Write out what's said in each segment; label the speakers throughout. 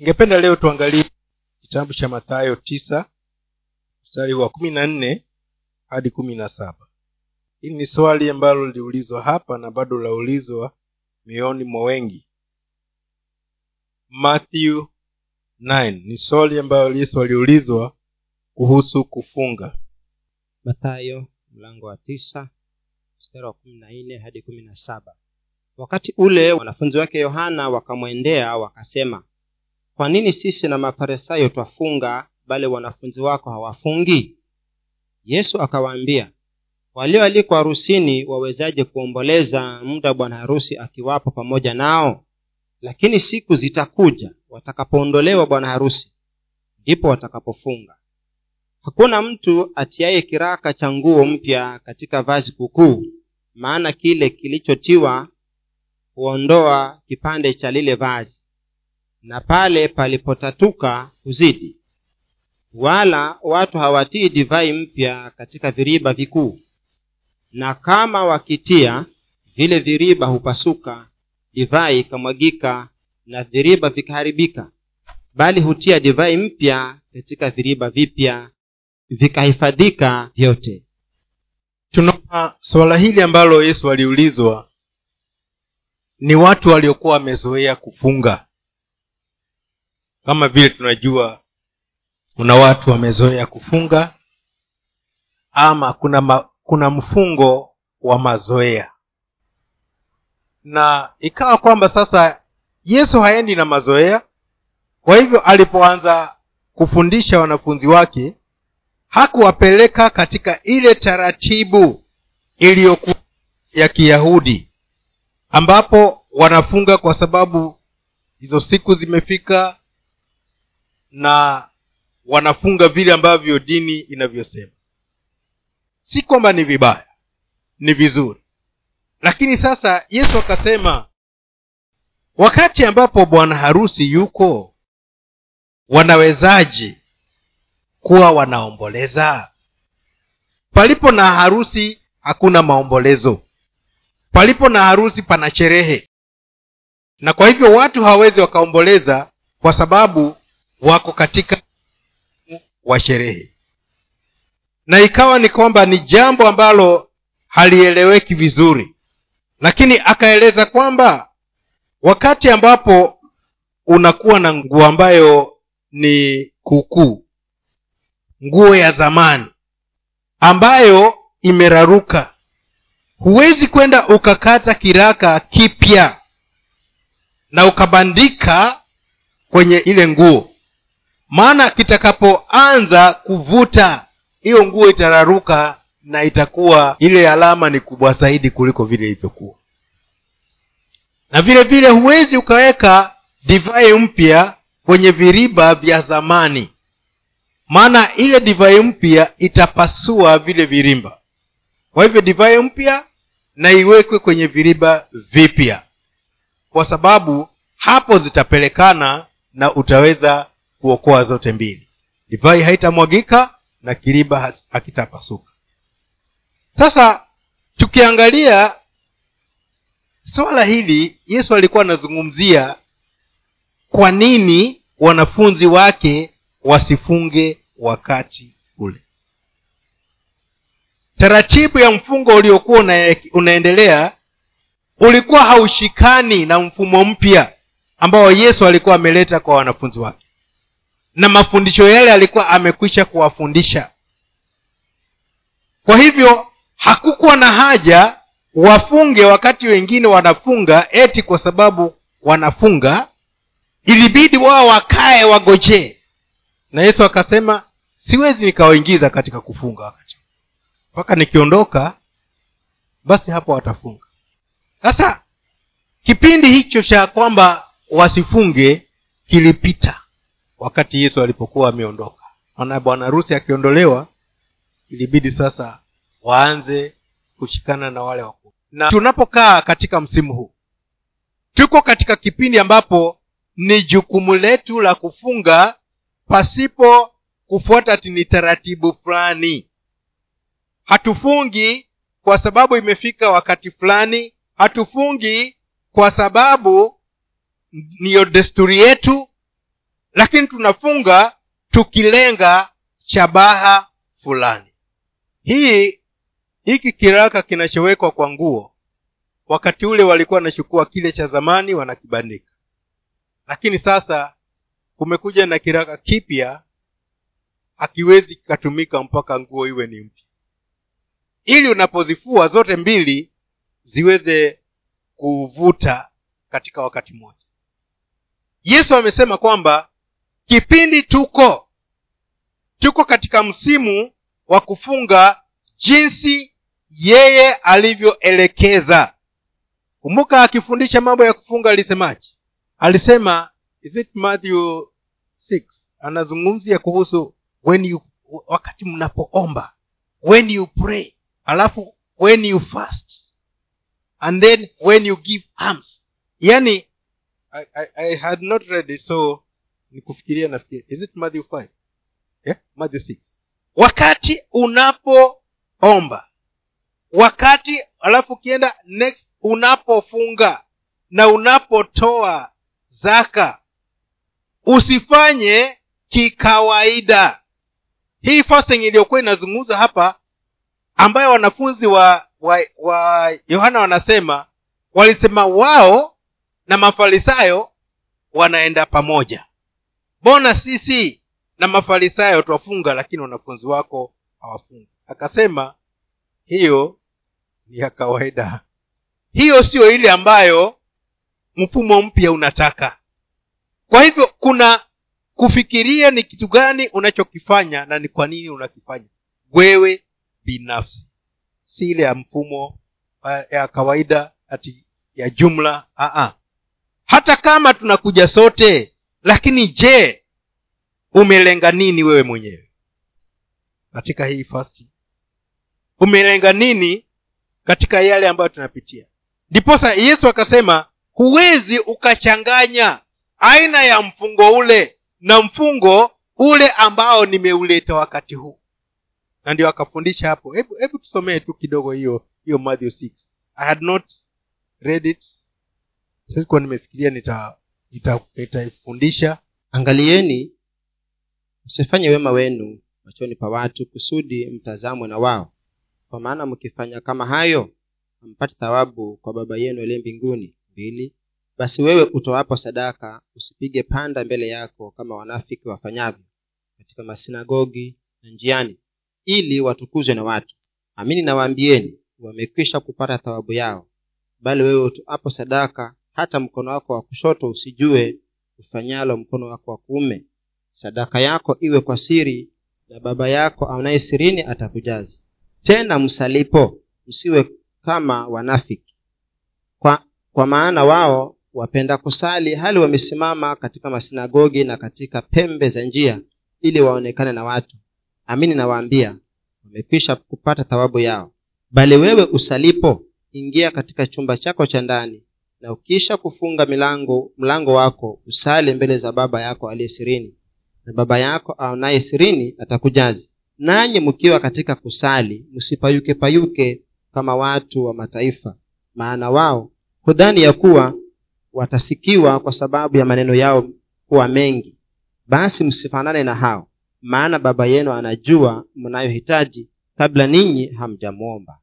Speaker 1: ningependa leo tuangalie kitabu cha mathayo tisa mstari wa kumi na nne hadi kumi na saba. Hili ni swali ambalo liliulizwa hapa na bado laulizwa mioyoni mwa wengi. Matthew 9 ni swali ambayo yesu aliulizwa kuhusu kufunga.
Speaker 2: Mathayo mlango wa tisa wa kumi hadi kumi na saba. Wakati ule wanafunzi wake yohana wakamwendea wakasema kwa nini sisi na mafarisayo twafunga bali wanafunzi wako hawafungi? Yesu akawaambia walioalikwa harusini wawezaje kuomboleza muda bwana harusi akiwapo pamoja nao? Lakini siku zitakuja watakapoondolewa bwana harusi ndipo watakapofunga. Hakuna mtu atiaye kiraka cha nguo mpya katika vazi kukuu maana kile kilichotiwa huondoa kipande cha lile vazi na pale palipotatuka huzidi wala watu hawatii divai mpya katika viriba vikuu. Na kama wakitia vile viriba hupasuka divai ikamwagika na viriba vikaharibika. Bali hutia divai mpya katika viriba vipya vikahifadhika vyote.
Speaker 1: Tunaona suala hili ambalo yesu aliulizwa ni watu waliokuwa wamezoea kufunga kama vile tunajua kuna watu wamezoea kufunga ama kuna ma, kuna mfungo wa mazoea. Na ikawa kwamba sasa yesu haendi na mazoea kwa hivyo alipoanza kufundisha wanafunzi wake hakuwapeleka katika ile taratibu iliyokuwa ya kiyahudi ambapo wanafunga kwa sababu hizo siku zimefika na wanafunga vile ambavyo dini inavyosema. Si kwamba ni vibaya ni vizuri. Lakini sasa yesu akasema wakati ambapo bwana harusi yuko wanawezaje kuwa wanaomboleza? Palipo na harusi hakuna maombolezo. Palipo na harusi pana sherehe. Na kwa hivyo watu hawawezi wakaomboleza kwa sababu wako katika wa sherehe. Na ikawa ni kwamba ni jambo ambalo halieleweki vizuri. Lakini akaeleza kwamba wakati ambapo unakuwa na nguo ambayo ni kuukuu nguo ya zamani ambayo imeraruka huwezi kwenda ukakata kiraka kipya na ukabandika kwenye ile nguo maana kitakapoanza kuvuta hiyo nguo itararuka na itakuwa ile alama ni kubwa zaidi kuliko vile ilivyokuwa. Na vile vile huwezi ukaweka divai mpya kwenye viriba vya zamani. Maana ile divai mpya itapasua vile virimba. Kwa hivyo divai mpya na iwekwe kwenye viriba vipya. Kwa sababu hapo zitapelekana na utaweza kuokoa zote mbili. Divai haitamwagika na kiriba hakitapasuka. Sasa tukiangalia swala hili yesu alikuwa anazungumzia kwa nini wanafunzi wake wasifunge wakati ule. Taratibu ya mfungo uliokuwa una, unaendelea ulikuwa haushikani na mfumo mpya ambao yesu alikuwa ameleta kwa wanafunzi wake na mafundisho yale alikuwa amekwisha kuwafundisha. Kwa hivyo hakukuwa na haja wafunge wakati wengine wanafunga eti kwa sababu wanafunga. Ilibidi wao wakae wagojee na yesu akasema siwezi nikawaingiza katika kufunga wakati mpaka nikiondoka basi hapo watafunga. Sasa kipindi hicho cha kwamba wasifunge kilipita wakati yesu alipokuwa ameondoka. Maana bwana harusi akiondolewa ilibidi sasa waanze kushikana na wale wakuu. Na tunapokaa katika msimu huu tuko katika kipindi ambapo ni jukumu letu la kufunga pasipo kufuata ni taratibu fulani. Hatufungi kwa sababu imefika wakati fulani hatufungi kwa sababu niyo desturi yetu lakini tunafunga tukilenga shabaha fulani. Hii hiki kiraka kinachowekwa kwa nguo wakati ule walikuwa wanachukua kile cha zamani wanakibandika. Lakini sasa kumekuja na kiraka kipya akiwezi kikatumika mpaka nguo iwe ni mpya. Ili unapozifua zote mbili ziweze kuvuta katika wakati mmoja. Yesu amesema kwamba kipindi tuko tuko katika msimu wa kufunga jinsi yeye alivyoelekeza. Kumbuka akifundisha mambo ya kufunga alisemaje? Alisema is it matthew 6 anazungumzia kuhusu when you wakati mnapoomba when you pray alafu when you fast and then when you give alms. Yani I, I, i had not read it so nikufikiria nafikiria is it matthew 5 yeah? matthew 6 wakati unapoomba wakati alafu ukienda next unapofunga na unapotoa zaka usifanye kikawaida. Hii fasting iliyokuwa inazungumza hapa ambayo wanafunzi wa wa wa yohana wanasema walisema wao na mafarisayo wanaenda pamoja mbona sisi na mafarisayo twafunga lakini wanafunzi wako hawafungi? Akasema hiyo ni ya kawaida. Hiyo siyo ile ambayo mfumo mpya unataka. Kwa hivyo kuna kufikiria ni kitu gani unachokifanya na ni kwa nini unakifanya. Wewe binafsi. Si ile ya mfumo ya kawaida ati ya jumla Aa. hata kama tunakuja sote lakini je umelenga nini wewe mwenyewe? Katika hii fasti umelenga nini katika yale ambayo tunapitia? Ndiposa yesu akasema huwezi ukachanganya aina ya mfungo ule na mfungo ule ambao nimeuleta wakati huu. Na ndio akafundisha hapo. Hebu hebu tusomee tu kidogo hiyo hiyo matthew 6 i had not read it. Sikuwa nimefikiria nita, nita
Speaker 2: angalieni msifanye wema wenu machoni pa watu kusudi mtazamwe na wao. Kwa maana mkifanya kama hayo mpate thawabu kwa baba yenu aliye mbinguni. Mbili basi wewe utoapo sadaka usipige panda mbele yako kama wanafiki wafanyavyo katika masinagogi na njiani ili watukuzwe na watu. Amini nawaambieni wamekwisha kupata thawabu yao. Bali wewe utoapo sadaka hata mkono wako wa kushoto usijue ufanyalo mkono wako wa kuume. Sadaka yako iwe kwa siri na baba yako anaye sirini atakujaza. Tena msalipo msiwe kama wanafiki. Kwa, kwa maana wao wapenda kusali hali wamesimama katika masinagogi na katika pembe za njia ili waonekane na watu. Amini nawaambia wamekwisha kupata thawabu yao. Bali wewe usalipo ingia katika chumba chako cha ndani na ukisha kufunga milango mlango wako usali mbele za baba yako aliye sirini. Na baba yako aonaye sirini atakujazi nanyi mkiwa katika kusali msipayuke payuke kama watu wa mataifa. Maana wao hudhani ya kuwa watasikiwa kwa sababu ya maneno yao kuwa mengi. Basi msifanane na hao maana baba yenu anajua mnayohitaji kabla ninyi hamjamwomba.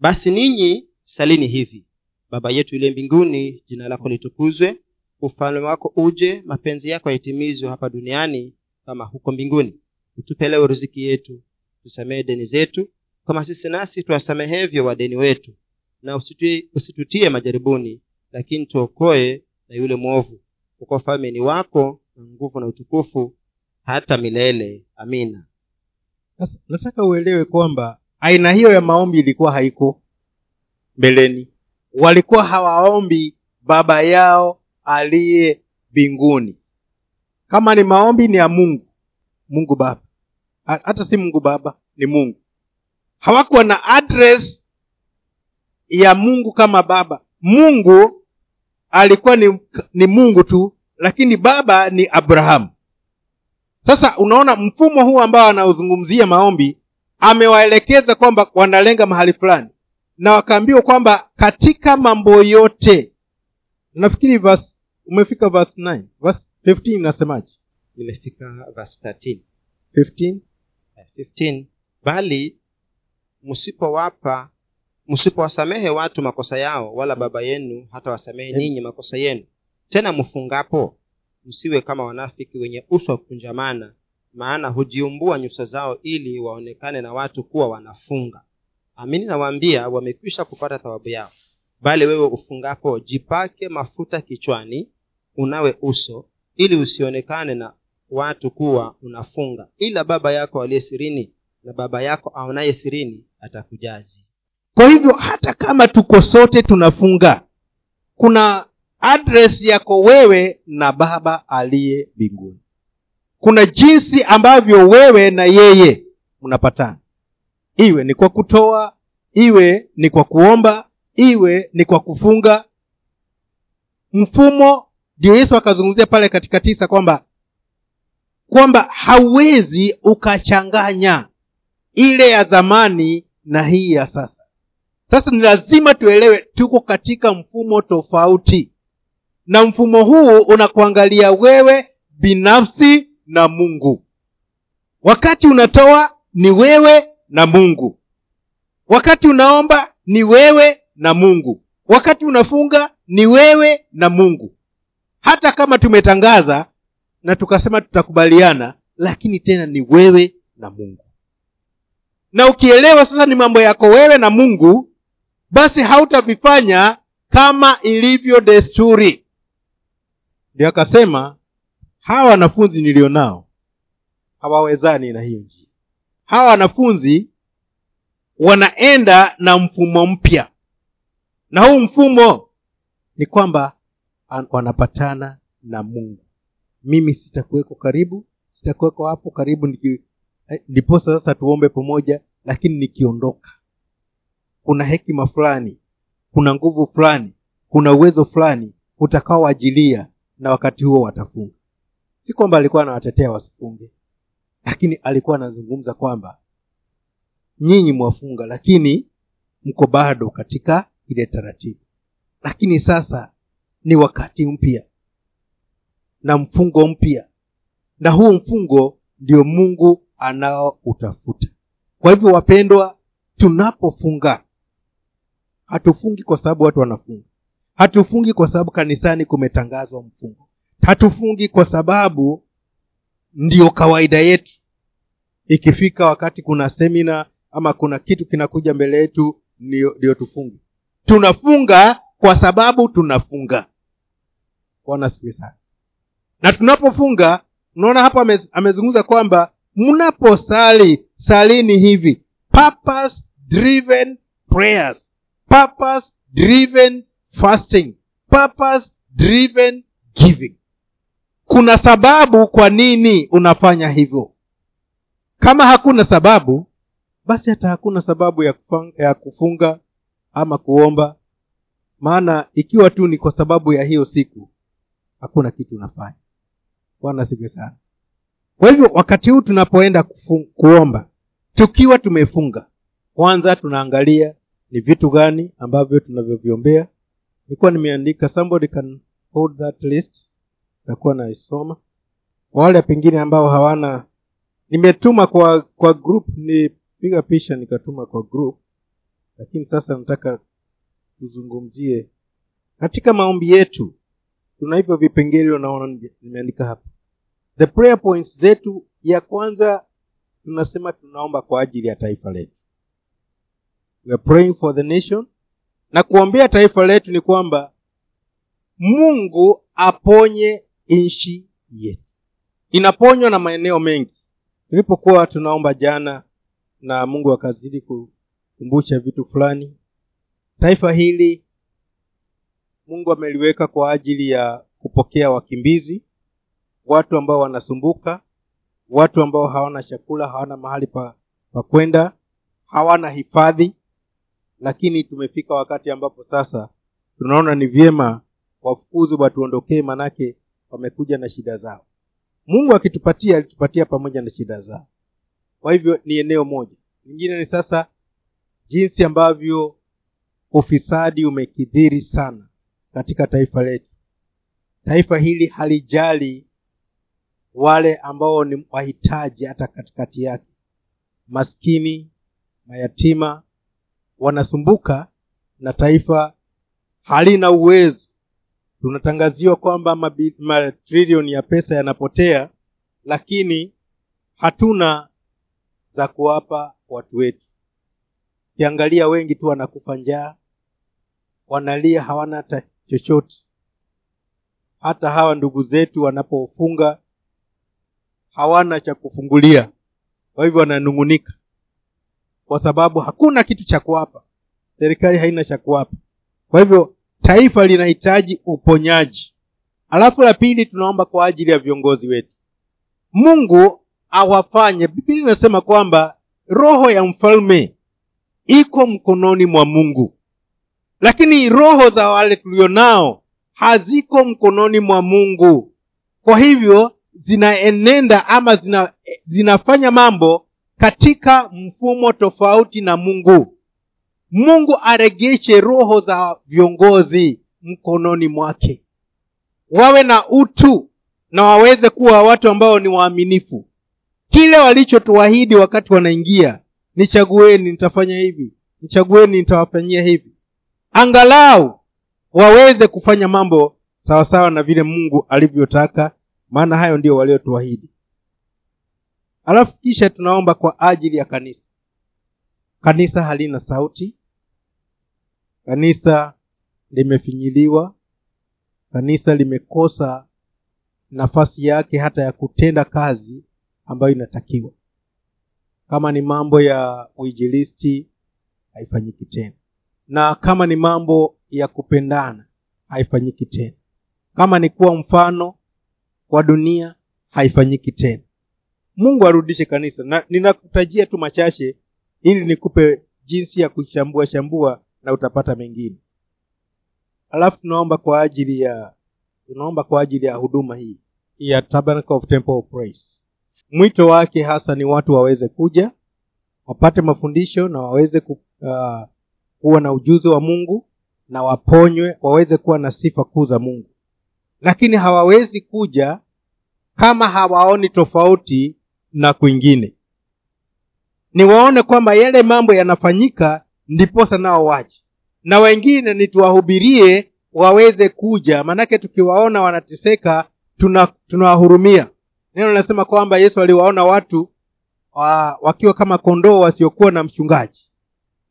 Speaker 2: Basi ninyi salini hivi baba yetu yule mbinguni jina lako litukuzwe ufalme wako uje mapenzi yako yatimizwe hapa duniani kama huko mbinguni. Utupe leo riziki yetu tusamehe deni zetu kama sisi nasi tuwasamehevyo wadeni wetu na usitutie, usitutie majaribuni lakini tuokoe na yule mwovu. Uko ufalme ni wako na nguvu na utukufu hata milele. Amina.
Speaker 1: Nataka uelewe kwamba aina hiyo ya maombi ilikuwa haiko mbeleni walikuwa hawaombi baba yao aliye mbinguni. Kama ni maombi ni ya mungu mungu baba. Hata si mungu baba ni mungu. Hawakuwa na address ya mungu kama baba. Mungu alikuwa ni, ni mungu tu lakini baba ni abrahamu. Sasa unaona mfumo huu ambao anaozungumzia maombi amewaelekeza kwamba wanalenga mahali fulani na wakaambiwa kwamba katika mambo yote nafikiri verse, umefika verse 9 verse, 15 inasemaje?
Speaker 2: Imefika verse 13
Speaker 1: 15
Speaker 2: Eh, 15 bali msipowapa msipowasamehe watu makosa yao wala baba yenu hata wasamehe ninyi makosa yenu. Tena mfungapo msiwe kama wanafiki wenye uso wa kukunjamana maana hujiumbua nyuso zao ili waonekane na watu kuwa wanafunga amini nawaambia wamekwisha kupata thawabu yao. Bali wewe ufungapo jipake mafuta kichwani unawe uso ili usionekane na watu kuwa unafunga. Ila baba yako aliye sirini na baba yako aonaye sirini atakujazi.
Speaker 1: Kwa hivyo hata kama tuko sote tunafunga kuna adres yako wewe na baba aliye mbinguni. Kuna jinsi ambavyo wewe na yeye mnapatana iwe ni kwa kutoa iwe ni kwa kuomba iwe ni kwa kufunga. Mfumo ndio yesu akazungumzia pale katika tisa kwamba kwamba hauwezi ukachanganya ile ya zamani na hii ya sasa. Sasa ni lazima tuelewe tuko katika mfumo tofauti. Na mfumo huu unakuangalia wewe binafsi na mungu. Wakati unatoa ni wewe na mungu. Wakati unaomba ni wewe na mungu. Wakati unafunga ni wewe na mungu. Hata kama tumetangaza na tukasema tutakubaliana lakini tena ni wewe na mungu. Na ukielewa sasa ni mambo yako wewe na mungu basi hautavifanya kama ilivyo desturi. Ndio akasema hawa wanafunzi nilionao hawawezani na hiyo njia hawa wanafunzi wanaenda na mfumo mpya. Na huu mfumo ni kwamba wanapatana na mungu. Mimi sitakuweko karibu sitakuweko hapo karibu eh, ndiposa sasa tuombe pamoja lakini nikiondoka. Kuna hekima fulani kuna nguvu fulani kuna uwezo fulani utakaoajilia na wakati huo watafunga. Si kwamba alikuwa anawatetea wasifunge lakini alikuwa anazungumza kwamba nyinyi mwafunga lakini mko bado katika ile taratibu. Lakini sasa ni wakati mpya na mfungo mpya na huu mfungo ndio mungu anaoutafuta. Kwa hivyo wapendwa tunapofunga hatufungi kwa sababu watu wanafunga. Hatufungi kwa sababu kanisani kumetangazwa mfungo. Hatufungi kwa sababu ndiyo kawaida yetu. Ikifika wakati kuna semina ama kuna kitu kinakuja mbele yetu ndio tufunge. Tunafunga kwa sababu tunafunga. Bwana asifiwe sana. Na tunapofunga unaona ame- amezungumza kwamba mnaposali salini hivi. Purpose driven prayers. Purpose driven fasting. Purpose driven giving kuna sababu kwa nini unafanya hivyo? Kama hakuna sababu basi hata hakuna sababu ya kufunga, ya kufunga ama kuomba. Maana ikiwa tu ni kwa sababu ya hiyo siku hakuna kitu unafanya. Bwana sivyo sana. Kwa hivyo wakati huu tunapoenda kuomba tukiwa tumefunga kwanza tunaangalia ni vitu gani ambavyo tunavyoviombea. Nilikuwa nimeandika somebody can hold that list takuwa naisoma. Wale pengine ambao hawana nimetuma kwa kwa group nipiga picha nikatuma kwa group. Lakini sasa nataka tuzungumzie katika maombi yetu tuna hivyo vipengele unaona nimeandika hapa. The prayer points zetu ya kwanza tunasema tunaomba kwa ajili ya taifa letu. We are praying for the nation. Na kuombea taifa letu ni kwamba mungu aponye nchi yetu. Inaponywa na maeneo mengi. Tulipokuwa tunaomba jana na mungu akazidi kukumbusha vitu fulani taifa hili mungu ameliweka kwa ajili ya kupokea wakimbizi watu ambao wanasumbuka watu ambao hawana chakula hawana mahali pa, pa kwenda hawana hifadhi. Lakini tumefika wakati ambapo sasa tunaona ni vyema wafukuzi watuondokee manake wamekuja na shida zao. Mungu akitupatia alitupatia pamoja na shida zao. Kwa hivyo ni eneo moja. Lingine ni sasa jinsi ambavyo ufisadi umekidhiri sana katika taifa letu. Taifa hili halijali wale ambao ni wahitaji hata katikati yake. Maskini mayatima wanasumbuka na taifa halina uwezo tunatangaziwa kwamba matrilioni ya pesa yanapotea lakini hatuna za kuwapa watu wetu. Ukiangalia wengi tu wanakufa njaa wanalia hawana hata chochote. Hata hawa ndugu zetu wanapofunga hawana cha kufungulia. Kwa hivyo wananung'unika. Kwa sababu hakuna kitu cha kuwapa. Serikali haina cha kuwapa. Kwa hivyo taifa linahitaji uponyaji. Alafu la pili tunaomba kwa ajili ya viongozi wetu. Mungu awafanye. Biblia inasema kwamba roho ya mfalme iko mkononi mwa mungu. Lakini roho za wale tulionao haziko mkononi mwa mungu. Kwa hivyo zinaenenda ama zina, zinafanya mambo katika mfumo tofauti na mungu mungu aregeshe roho za viongozi mkononi mwake. Wawe na utu na waweze kuwa watu ambao ni waaminifu. Kile walichotuahidi wakati wanaingia nichagueni nitafanya hivi nichagueni nitawafanyia hivi. Angalau waweze kufanya mambo sawasawa na vile mungu alivyotaka maana hayo ndio waliotuahidi. Alafu kisha tunaomba kwa ajili ya kanisa. Kanisa halina sauti kanisa limefinyiliwa kanisa limekosa nafasi yake hata ya kutenda kazi ambayo inatakiwa. Kama ni mambo ya uijilisti haifanyiki tena. Na kama ni mambo ya kupendana haifanyiki tena. Kama ni kuwa mfano wa dunia haifanyiki tena. Mungu arudishe kanisa. Na ninakutajia tu machache ili nikupe jinsi ya kuchambua chambua na utapata mengine. Alafu tunaomba kwa ajili ya tunaomba kwa ajili ya huduma hii. Ya tabernacle of temple of praise. Mwito wake hasa ni watu waweze kuja wapate mafundisho na waweze ku, uh, kuwa na ujuzi wa mungu na waponywe waweze kuwa na sifa kuu za mungu. Lakini hawawezi kuja kama hawaoni tofauti na kwingine. Ni waone kwamba yale mambo yanafanyika ndiposa nao waje. Na wengine ni tuwahubirie waweze kuja maanake tukiwaona wanateseka tunawahurumia. Tuna neno linasema kwamba yesu aliwaona watu wa, wakiwa kama kondoo wasiokuwa na mchungaji.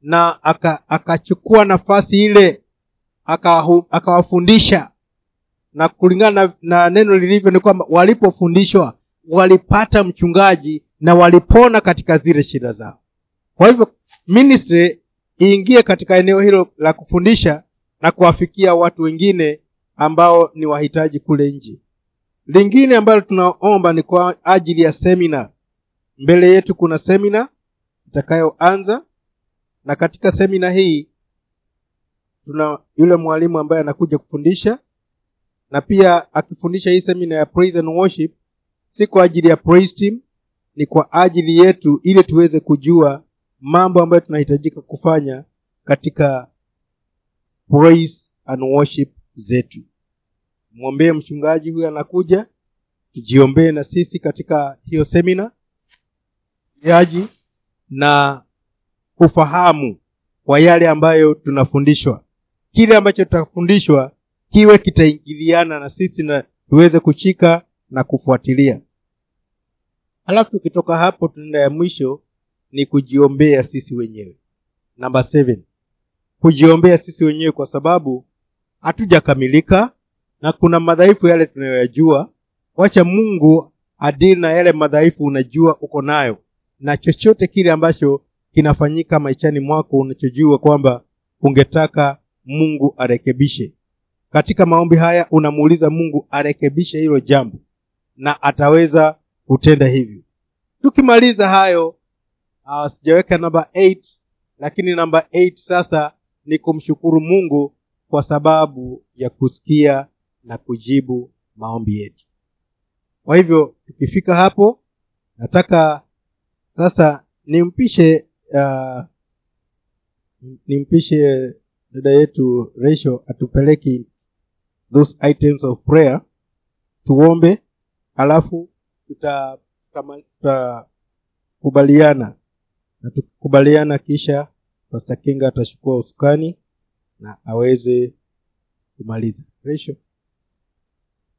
Speaker 1: Na akachukua aka nafasi ile akawafundisha. Aka na kulingana na, na neno lilivyo ni kwamba walipofundishwa walipata mchungaji na walipona katika zile shida zao. Kwa hivyo ministry iingie katika eneo hilo la kufundisha na kuwafikia watu wengine ambao ni wahitaji kule nje. Lingine ambalo tunaomba ni kwa ajili ya semina mbele yetu kuna semina itakayoanza na katika semina hii tuna yule mwalimu ambaye anakuja kufundisha na pia akifundisha hii semina ya praise and worship si kwa ajili ya praise team ni kwa ajili yetu ili tuweze kujua mambo ambayo tunahitajika kufanya katika praise and worship zetu. Mwombee mchungaji huyo anakuja tujiombee na sisi katika hiyo semina yaji na ufahamu wa yale ambayo tunafundishwa. Kile ambacho tutafundishwa kiwe kitaingiliana na sisi na tuweze kushika na kufuatilia. Halafu tukitoka hapo tunaenda ya mwisho ni kujiombea sisi wenyewe. Namba kujiombea sisi wenyewe kwa sababu hatujakamilika na kuna madhaifu yale tunayoyajua. Wacha mungu adili na yale madhaifu unajua uko nayo na chochote kile ambacho kinafanyika maishani mwako unachojua kwamba ungetaka mungu arekebishe. Katika maombi haya unamuuliza mungu arekebishe hilo jambo na ataweza kutenda hivyo. Tukimaliza hayo uh, sijaweka namba 8 lakini namba 8 sasa ni kumshukuru mungu kwa sababu ya kusikia na kujibu maombi yetu. Kwa hivyo tukifika hapo nataka sasa nimpishe uh, nimpishe dada yetu resho atupeleki those items of prayer tuombe alafu tuta- tutakubaliana na tukikubaliana kisha pasta kinga atachukua usukani na aweze kumaliza Resho.